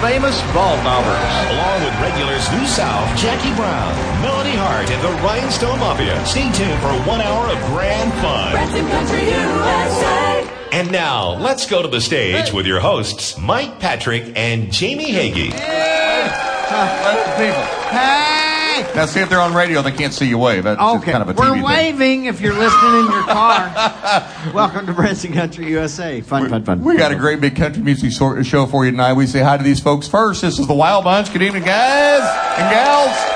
famous Baldknobbers. Along with regulars New South, Jackie Brown, Melody Hart, and the Rhinestone Mafia. Stay tuned for one hour of grand fun. Branson Country USA. And now, let's go to the stage with your hosts, Mike Patrick and Jamie Hagee. Let the Now, see if they're on radio, they can't see you wave. That's just Okay, kind of a TV we're TV thing. waving if you're listening in your car. Welcome to Branson Country USA. Fun, fun, fun. We got a great big country music show for you tonight. We say hi to these folks first. This is the Wild Bunch. Good evening, guys and gals.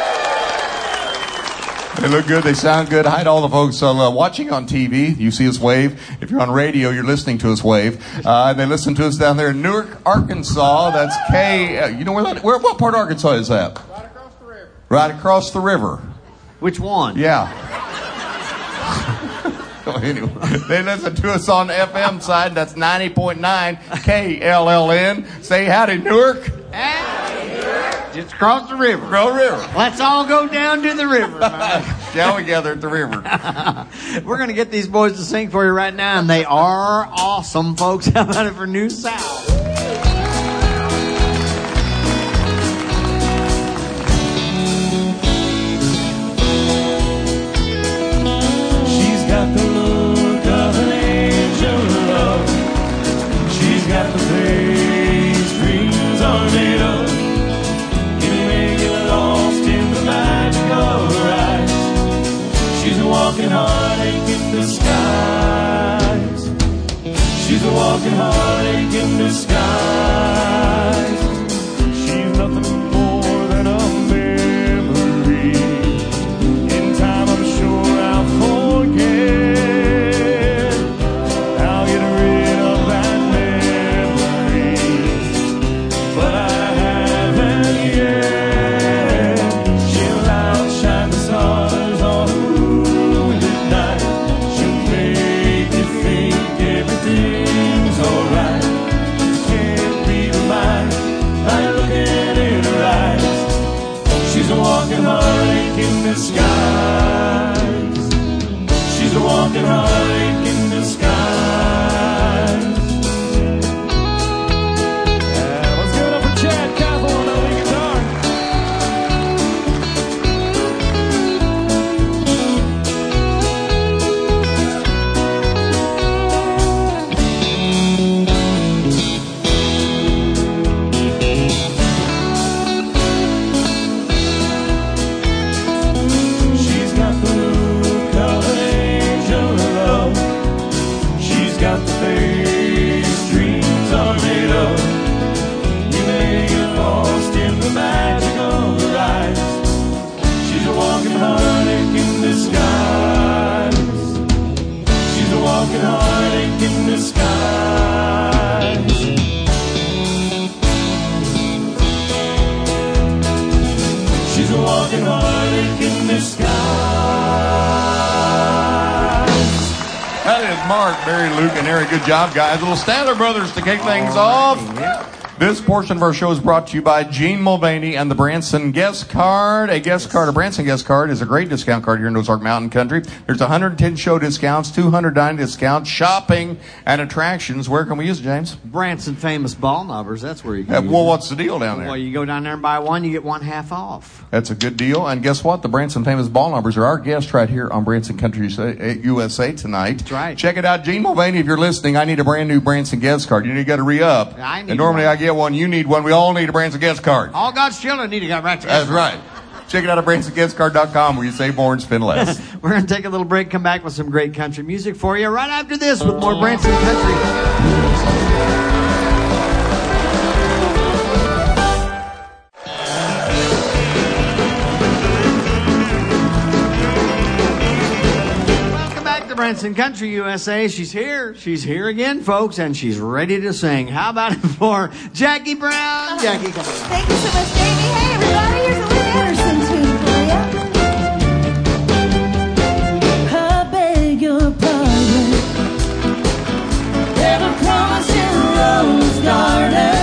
They look good. They sound good. Hi to all the folks uh, watching on TV. You see us wave. If you're on radio, you're listening to us wave. Uh, they listen to us down there in Newark, Arkansas. That's K. Uh, you know where that? Where, what part of Arkansas is that? Right across the river. Right across the river. Which one? Yeah. Anyway, they listen to us on FM side. That's 90.9 KLLN. Say howdy, Newark. Howdy, Newark. Just across the river. Grow River. Let's all go down to the river. Shall we gather at the river? We're going to get these boys to sing for you right now, and they are awesome, folks. How about it for New South? Walking heartache in disguise. She's a walking heartache in disguise. Heartache guys. Little Statler Brothers to kick things off. This portion of our show is brought to you by Gene Mulvaney and the Branson Guest Card. A guest card, a Branson Guest Card, is a great discount card here in Ozark Mountain Country. There's 110 show discounts, 200 dining discounts, shopping, and attractions. Where can we use it, James? Branson famous Baldknobbers. That's where you Uh, can. well, what's the deal down there? Well, you go down there and buy one, you get one half off. That's a good deal. And guess what? The Branson famous ball numbers are our guests right here on Branson Country USA, USA tonight. That's right. Check it out. Gene Mulvaney, if you're listening, I need a brand new Branson guest card. You need to get a re-up. I need and normally one. I get one. You need one. We all need a Branson guest card. All God's children need to get right together. That's right. Check it out at BransonGuestCard.com where you save more and spend less. We're going to take a little break, come back with some great country music for you right after this with more Branson Country. Branson Country USA. She's here. She's here again, folks, and she's ready to sing. How about it for Jackie Brown? Jackie, come on. Thank you so much, Jamie. Hey, everybody, here's a Lynn Anderson tune for you. I beg your pardon. Never promised you rose garden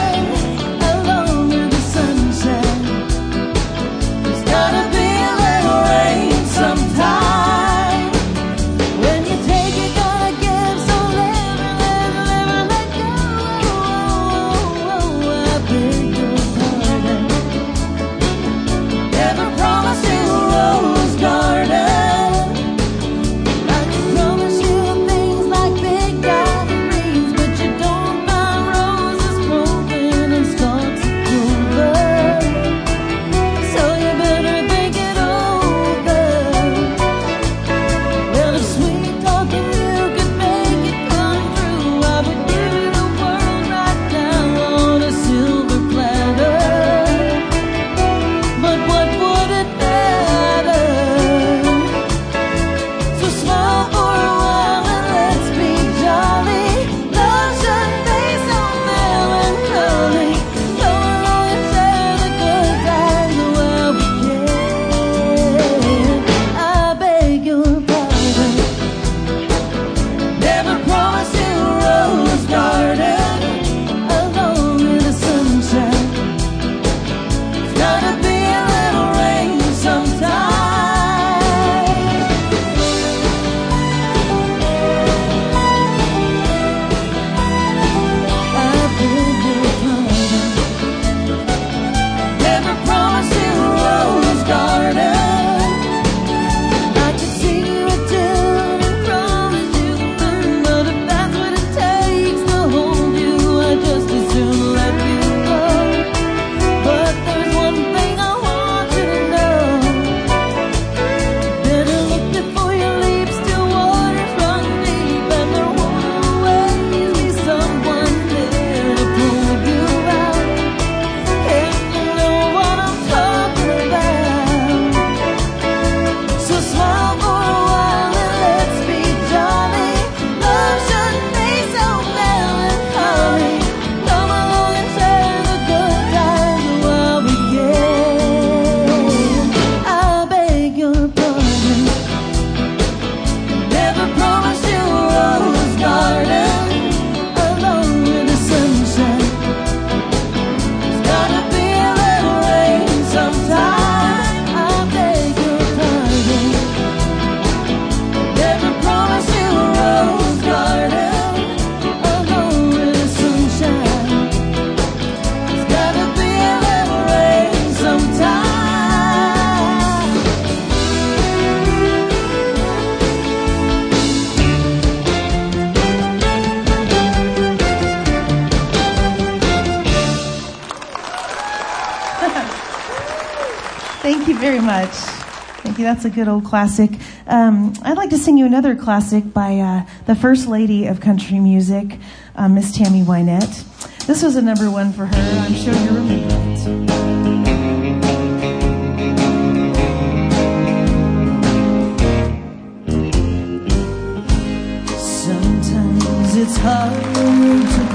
That's a good old classic. Um, I'd like to sing you another classic by uh, the first lady of country music, uh, Miss Tammy Wynette. This was a number one for her. I'm sure you remember it. Sometimes it's hard to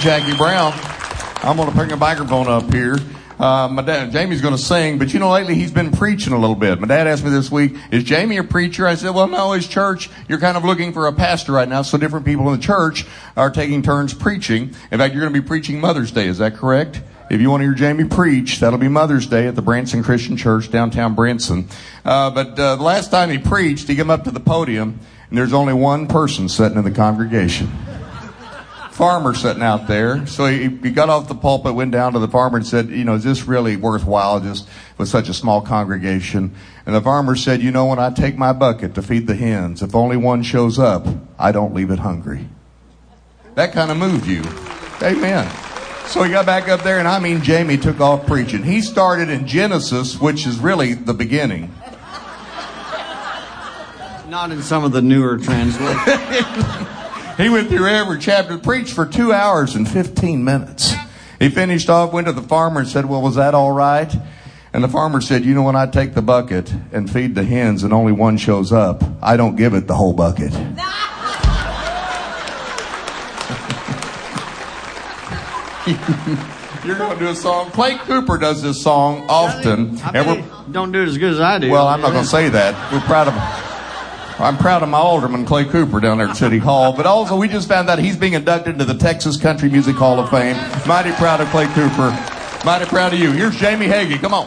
Jackie Brown. I'm going to bring a microphone up here. Uh, my dad, Jamie's going to sing, but you know, lately he's been preaching a little bit. My dad asked me this week, is Jamie a preacher? I said, well, no, his church, you're kind of looking for a pastor right now, so different people in the church are taking turns preaching. In fact, you're going to be preaching Mother's Day, is that correct? If you want to hear Jamie preach, that'll be Mother's Day at the Branson Christian Church, downtown Branson. Uh, but uh, the last time he preached, he came up to the podium, and there's only one person sitting in the congregation farmer sitting out there. So he, he got off the pulpit, went down to the farmer and said, you know, is this really worthwhile just with such a small congregation? And the farmer said, you know, when I take my bucket to feed the hens, if only one shows up, I don't leave it hungry. That kind of moved you. Amen. So he got back up there and I mean, Jamie took off preaching. He started in Genesis, which is really the beginning. Not in some of the newer translations. He went through every chapter, preached for two hours and 15 minutes. He finished off, went to the farmer and said, Well, was that all right? And the farmer said, You know, when I take the bucket and feed the hens and only one shows up, I don't give it the whole bucket. You're going to do a song. Clay Cooper does this song often. I And we're- bet don't do it as good as I do. well, I'm not going to say that. We're proud of. I'm proud of my alderman Clay Cooper down there at City Hall. But also, we just found out he's being inducted into the Texas Country Music Hall of Fame. Mighty proud of Clay Cooper. Mighty proud of you. Here's Jamie Hagee. Come on.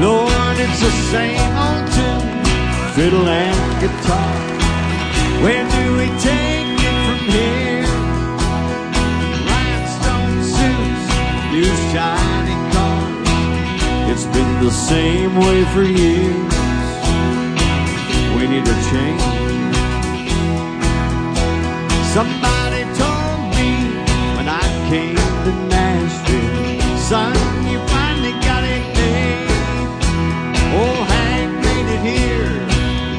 Lord, it's the same old tune, fiddle and guitar. Do we take new shiny cars. It's been the same way for years. We need a change. Somebody told me when I came to Nashville, son, you finally got it made. Oh, Hank made it here.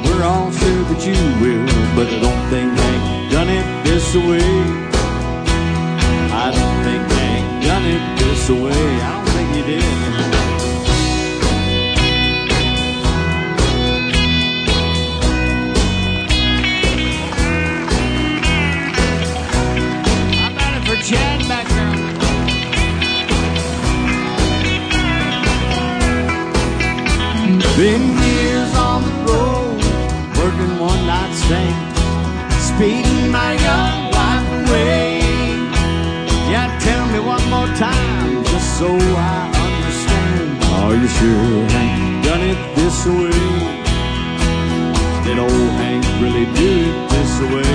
We're all sure that you will, but I don't think Hank done it this way. I don't think Hank done it this way. I don't think he did. How about it for Chad back there? Been this way? Did old Hank really do it this way?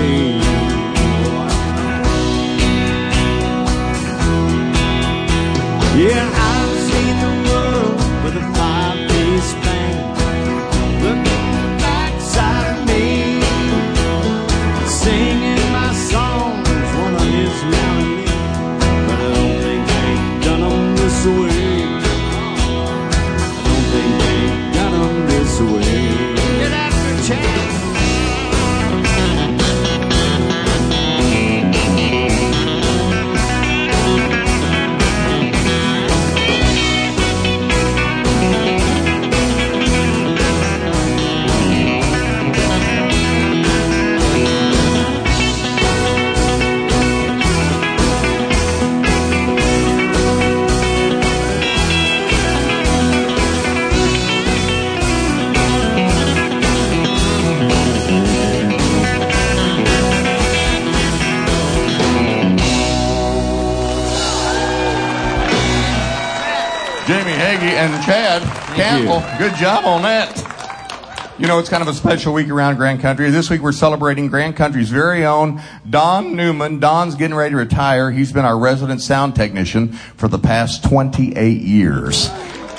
Good job on that. You know, it's kind of a special week around Grand Country. This week we're celebrating Grand Country's very own Don Newman. Don's getting ready to retire. He's been our resident sound technician for the past 28 years.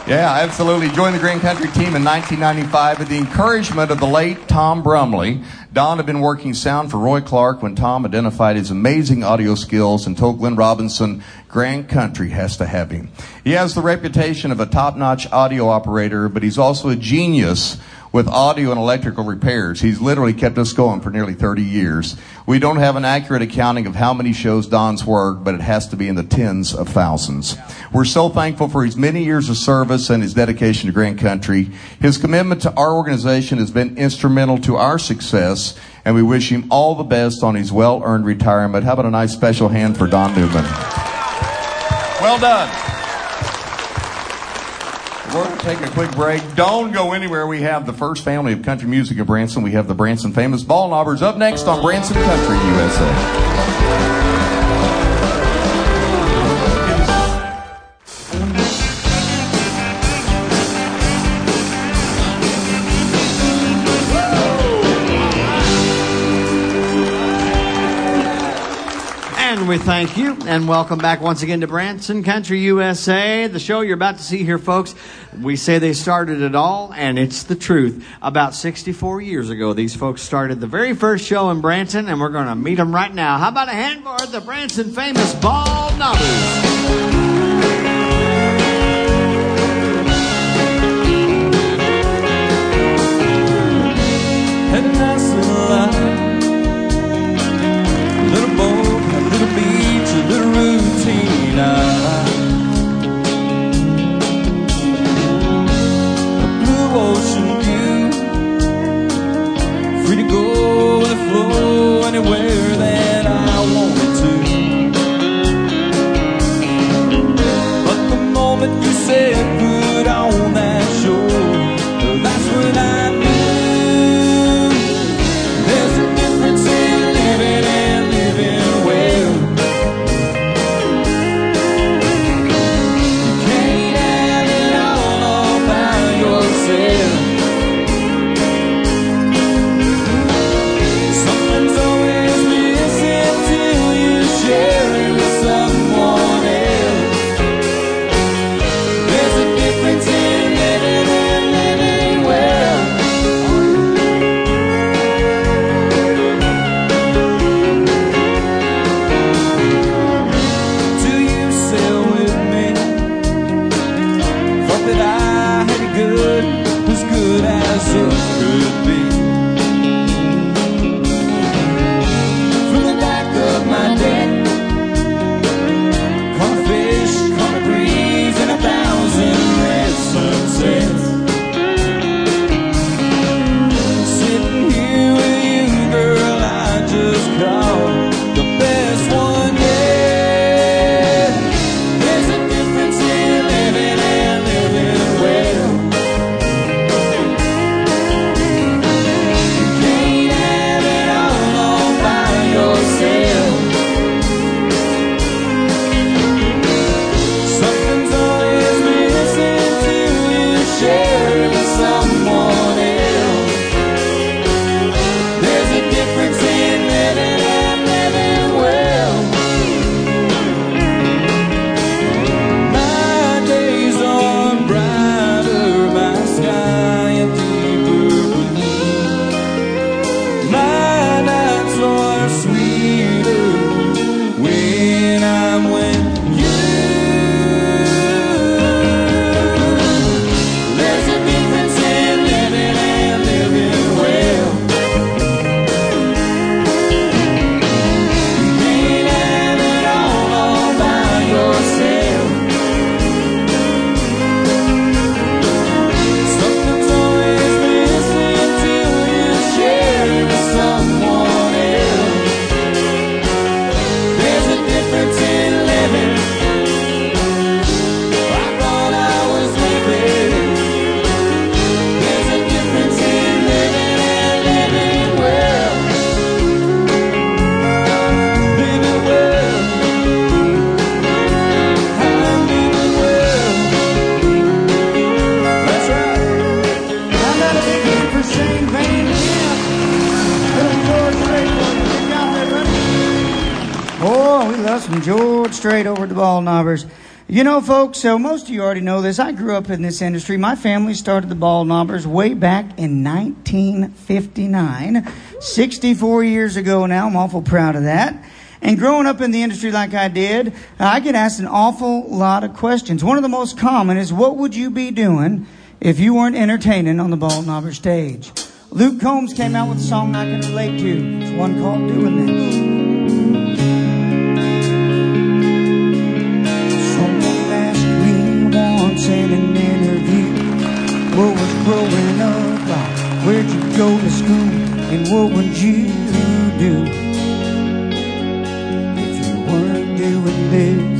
Yeah, absolutely. Joined the Grand Country team in 1995 with the encouragement of the late Tom Brumley. Don had been working sound for Roy Clark when Tom identified his amazing audio skills and told Glenn Robinson, Grand Country has to have him. He has the reputation of a top-notch audio operator, but he's also a genius with audio and electrical repairs. He's literally kept us going for nearly 30 years. We don't have an accurate accounting of how many shows Don's worked, but it has to be in the tens of thousands. We're so thankful for his many years of service and his dedication to Grand Country. His commitment to our organization has been instrumental to our success, and we wish him all the best on his well-earned retirement. How about a nice special hand for Don Newman? Well done. We're to take a quick break. Don't go anywhere. We have the first family of country music in Branson. We have the Branson famous Baldknobbers up next on Branson Country USA. We thank you and welcome back once again to Branson Country USA. The show you're about to see here, folks, we say they started it all, and it's the truth. About 64 years ago, these folks started the very first show in Branson, and we're going to meet them right now. How about a hand for the Branson famous Ball Knobbers? Little boat, a little routine. I, a blue ocean view. Free to go the flow anywhere that it could be. You know, folks, so most of you already know this. I grew up in this industry. My family started the Baldknobbers way back in 1959, 64 years ago now. I'm awful proud of that. And growing up in the industry like I did, I get asked an awful lot of questions. One of the most common is, what would you be doing if you weren't entertaining on the Baldknobber stage? Luke Combs came out with a song I can relate to. It's one called Doing This. Growing up where'd you go to school, and what would you do if you weren't doing this?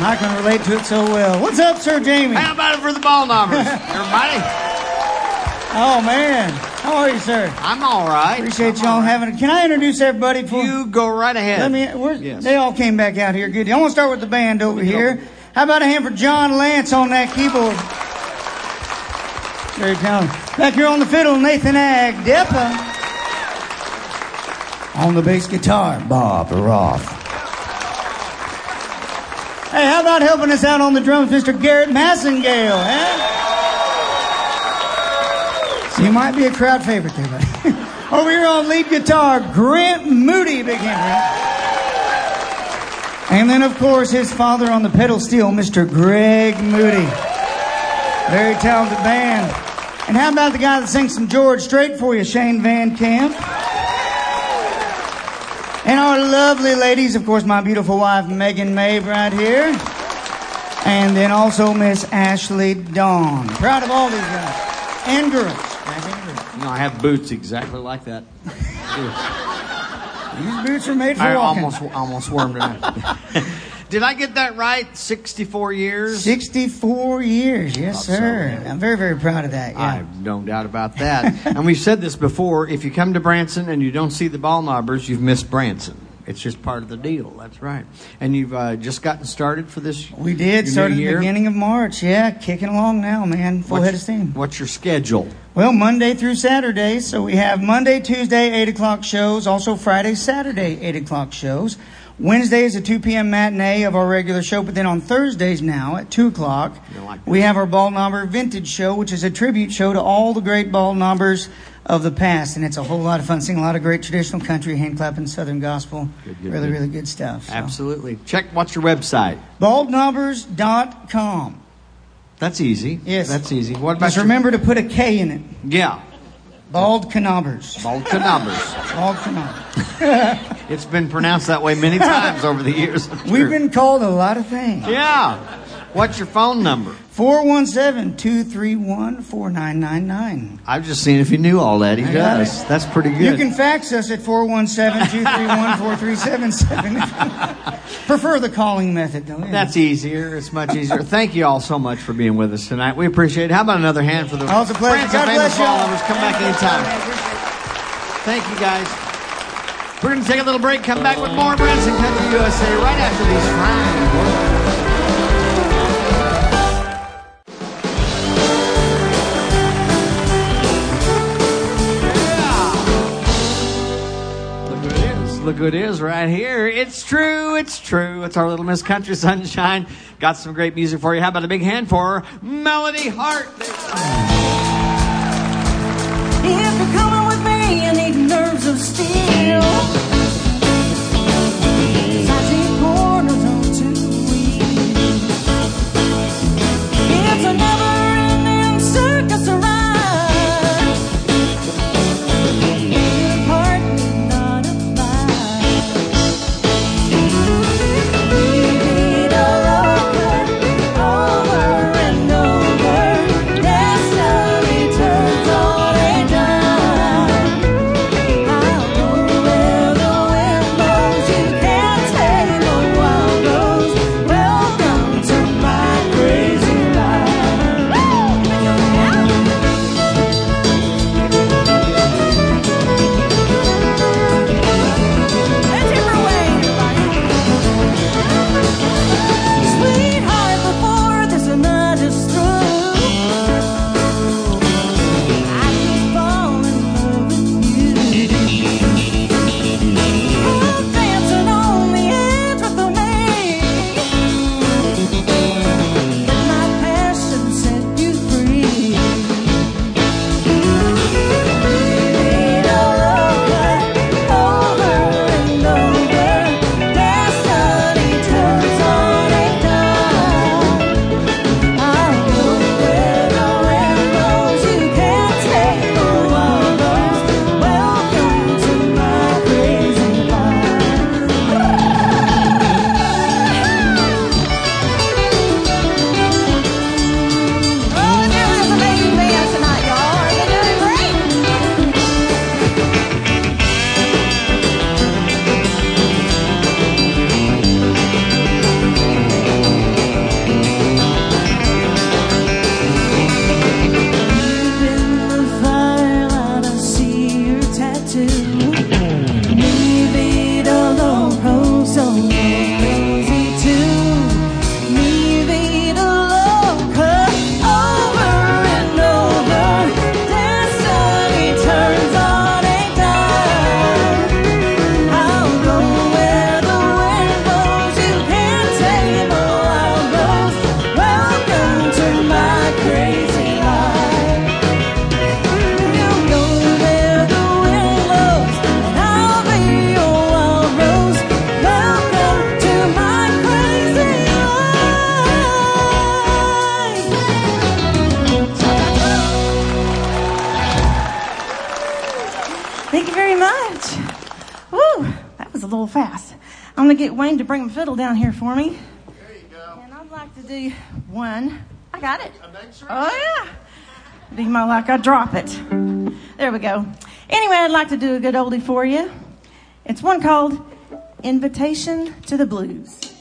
I can relate to it so well. What's up, Sir Jamie? How about it for the ball numbers, everybody? Oh man, how are you, sir? I'm all right. Appreciate y'all having it. Can I introduce everybody? For, You go right ahead. Let me. Yes. They all came back out here. Good. I want to start with the band over here. How about a hand for John Lance on that keyboard? Very talented. Back here on the fiddle, Nathan Agdepa. On the bass guitar, Bob Roth. Hey, how about helping us out on the drums, Mr. Garrett Massengale, eh? So you might be a crowd favorite there, buddy. Over here on lead guitar, Grant Moody, big hand, Grant. And then, of course, his father on the pedal steel, Mr. Greg Moody. Very talented band. And how about the guy that sings some George Strait for you, Shane Van Camp? And our lovely ladies, of course, my beautiful wife, Megan Mabe, right here. And then also Miss Ashley Dawn. Proud of all these guys. And girls. Guys and girls. You know, I have boots exactly like that. These boots are made for I walking. almost almost wormed it out. Did I get that right? 64 years? 64 years, yes, so, sir. yeah. I'm very, very proud of that. Yeah. I have no doubt about that. and we've said this before if you come to Branson and you don't see the Baldknobbers, you've missed Branson. It's just part of the deal. That's right. And you've uh, just gotten started for this. We did start at the beginning of March. Yeah, kicking along now, man. Full What's- head of steam. What's your schedule? Well, Monday through Saturday. So we have Monday, Tuesday, 8 o'clock shows. Also Friday, Saturday, 8 o'clock shows. Wednesday is a 2 p.m. matinee of our regular show. But then on Thursdays now at 2 o'clock, like we have our Baldknobber Vintage Show, which is a tribute show to all the great Baldknobbers of the past. And it's a whole lot of fun. Sing a lot of great traditional country, hand clapping, southern gospel. Good, good, really, good. really good stuff. So. Absolutely. Check what's your website? Baldknobbers.com. That's easy. Yes. That's easy. What about Just your- remember to put a K in it. Yeah. Bald Knobbers. Bald knobbers. Bald Knobbers. It's been pronounced that way many times over the years. We've been called a lot of things. Yeah. What's your phone number? 417-231-4999. I've just seen if you knew all that. He I does. That's pretty good. You can fax us at 417-231-4377. Prefer the calling method, though. yeah. That's easier. It's much easier. Thank you all so much for being with us tonight. We appreciate it. How about another hand for the Oh, it's a pleasure. God bless y'all. Come back anytime. Thank you, guys. We're going to take a little break, come back with more Branson Country USA right after these fine words. Look who it is. Look who it is right here. It's true. It's true. It's our little Miss Country Sunshine. Got some great music for you. How about a big hand for her? Melody Hart. If you're coming with me, I need nerves of steel. Down here for me. There you go. And I'd like to do one. I got it. Oh yeah. Be my luck, I drop it. There we go. Anyway, I'd like to do a good oldie for you. It's one called Invitation to the Blues.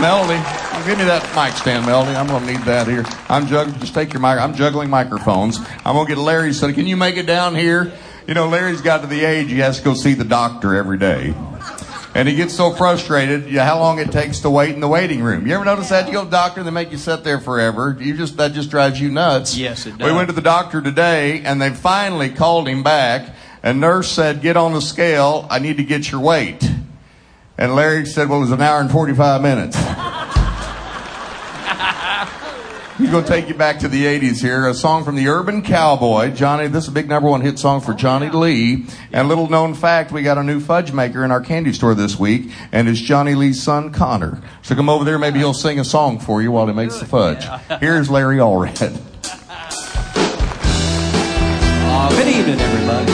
Melody. Give me that mic stand, Melody. I'm going to need that here. I'm juggling. Just take your mic. I'm juggling microphones. I'm going to get Larry. So can you make it down here? You know, Larry's got to the age he has to go see the doctor every day. And he gets so frustrated, you know, how long it takes to wait in the waiting room. You ever notice that? You go to the doctor, and they make you sit there forever. You just that just drives you nuts. Yes, it does. We went to the doctor today, and they finally called him back. And nurse said, "Get on the scale. I need to get your weight." And Larry said, "Well, it was an hour and forty-five minutes." He's going to take you back to the 80s here. A song from the Urban Cowboy. Johnny, this is a big number one hit song for Johnny Lee. And little known fact, we got a new fudge maker in our candy store this week, and it's Johnny Lee's son, Connor. So come over there, maybe he'll sing a song for you while he makes the fudge. Here's Larry Allred. Uh, good evening, everybody.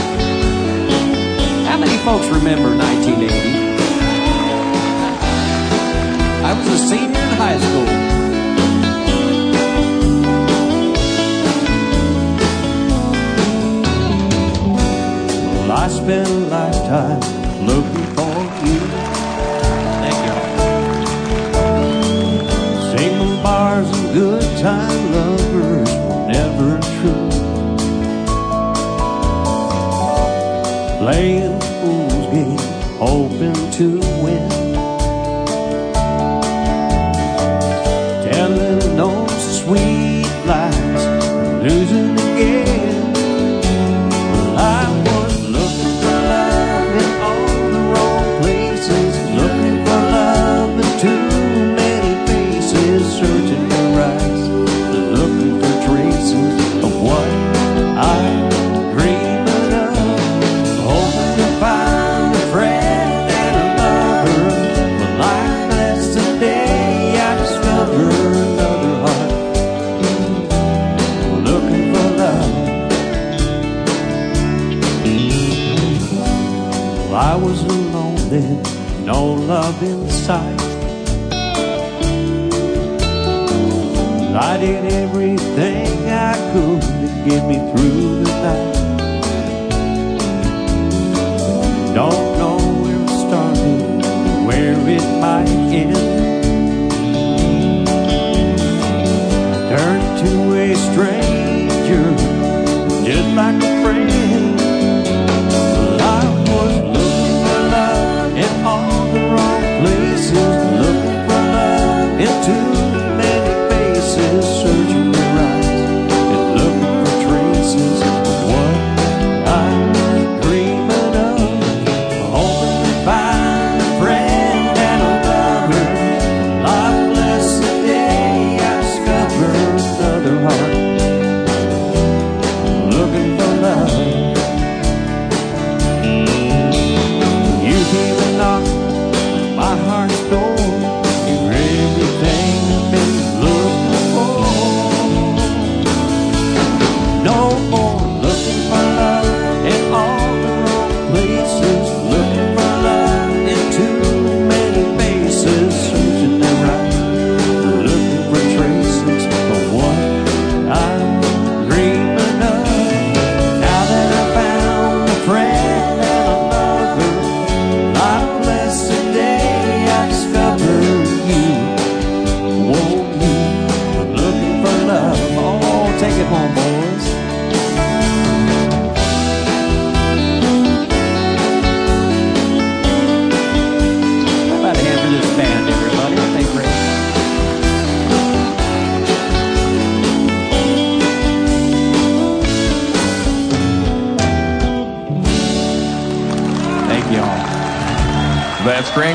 How many folks remember 1980? I was a senior in high school. Well, I spent a lifetime looking for you. Thank you. Single bars and good time lovers were never true. Playing fool's game, hoping to win. we love in sight. I did everything I could to get me through the night. Don't know where it started, where it might end. Turned to a stranger, just like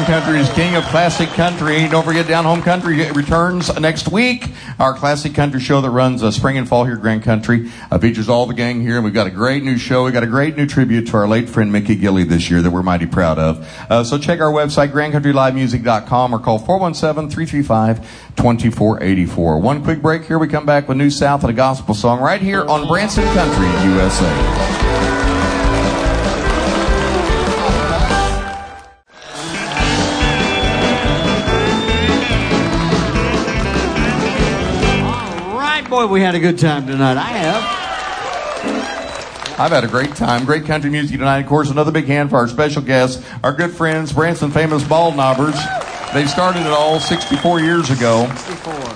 Grand Country's King of Classic Country. Don't forget Down Home Country returns next week. Our classic country show that runs uh, spring and fall here at Grand Country uh, features all the gang here, and we've got a great new show. We've got a great new tribute to our late friend Mickey Gilley this year that we're mighty proud of. Uh, so check our website, grandcountrylivemusic.com, or call 417-335-2484. One quick break here. We come back with New South and a gospel song right here on Branson Country, USA. Boy, we had a good time tonight. I have. I've had a great time. Great country music tonight. Of course, another big hand for our special guests, our good friends, Branson famous Baldknobbers. They started it all 64 years ago.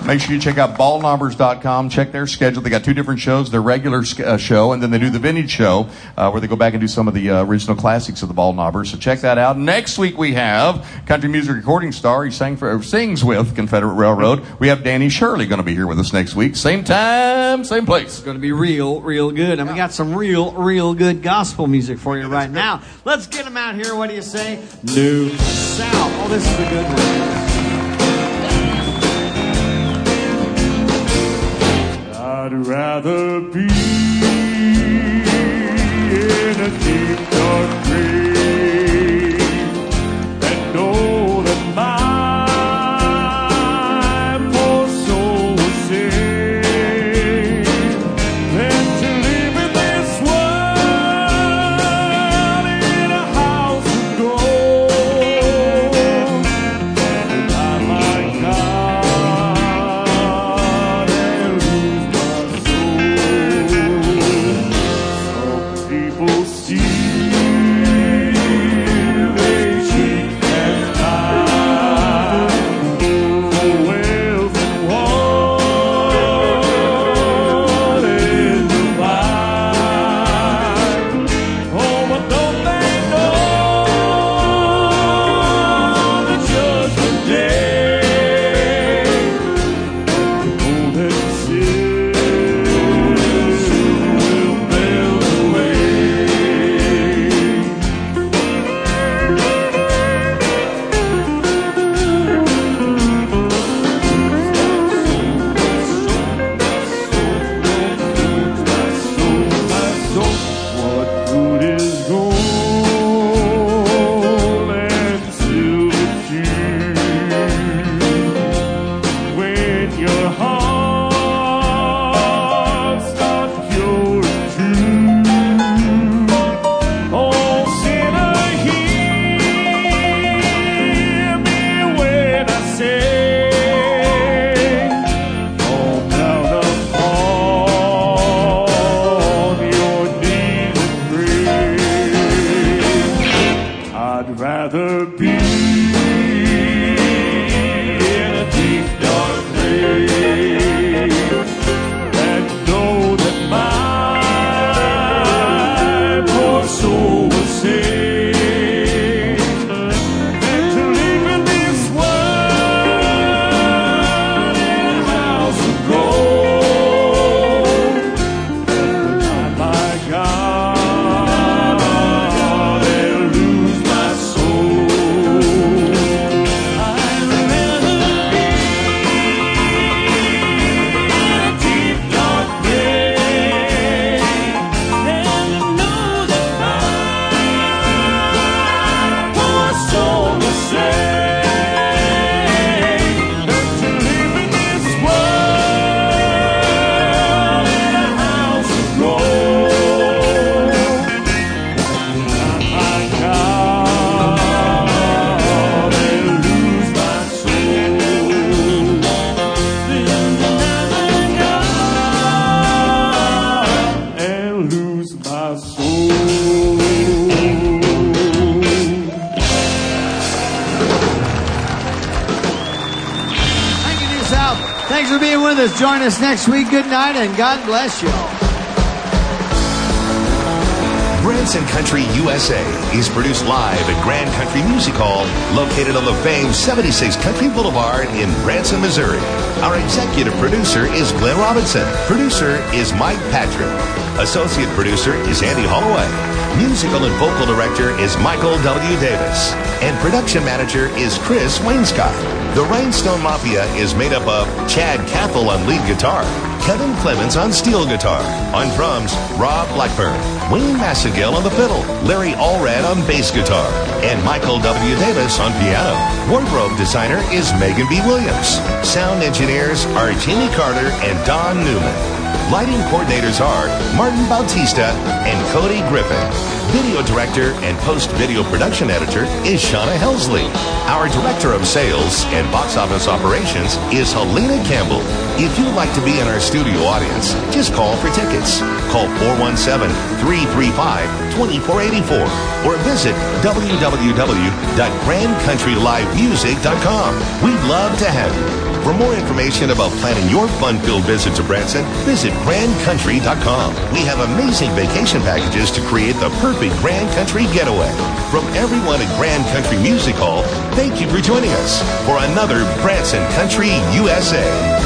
Make sure you check out baldknobbers.com. Check their schedule. They got two different shows, their regular uh, show, and then they do the vintage show, uh, where they go back and do some of the uh, original classics of the Baldknobbers. So check that out. Next week we have country music recording star. He sang for, sings with Confederate Railroad. We have Danny Shirley going to be here with us next week. Same time, same place. It's going to be real, real good. And we got some real, real good gospel music for you right now. Let's get them out here. What do you say? New South. Oh, this is a good one. I'd rather be in a deep us. Join us next week. Good night and God bless you. Branson Country USA is produced live at Grand Country Music Hall, located on the famed 76 Country Boulevard in Branson, Missouri. Our executive producer is Glenn Robinson. Producer is Mike Patrick. Associate producer is Andy Holloway. Musical and vocal director is Michael W. Davis. And production manager is Chris Wainscott. The Rainstone Mafia is made up of Chad Cathell on lead guitar, Kevin Clemens on steel guitar, on drums, Rob Blackburn, Wayne Massengill on the fiddle, Larry Allred on bass guitar, and Michael W. Davis on piano. Wardrobe designer is Megan B. Williams. Sound engineers are Jamie Carter and Don Newman. Lighting coordinators are Martin Bautista and Cody Griffin. Video director and post video production editor is Shauna Helsley. Our director of sales and box office operations is Helena Campbell. If you'd like to be in our studio audience, just call for tickets. Call 417 335 2484 or visit www.grandcountrylivemusic.com. We'd love to have you. For more information about planning your fun-filled visit to Branson, visit grandcountry.com. We have amazing vacation packages to create the perfect Grand Country getaway. From everyone at Grand Country Music Hall, thank you for joining us for another Branson Country USA.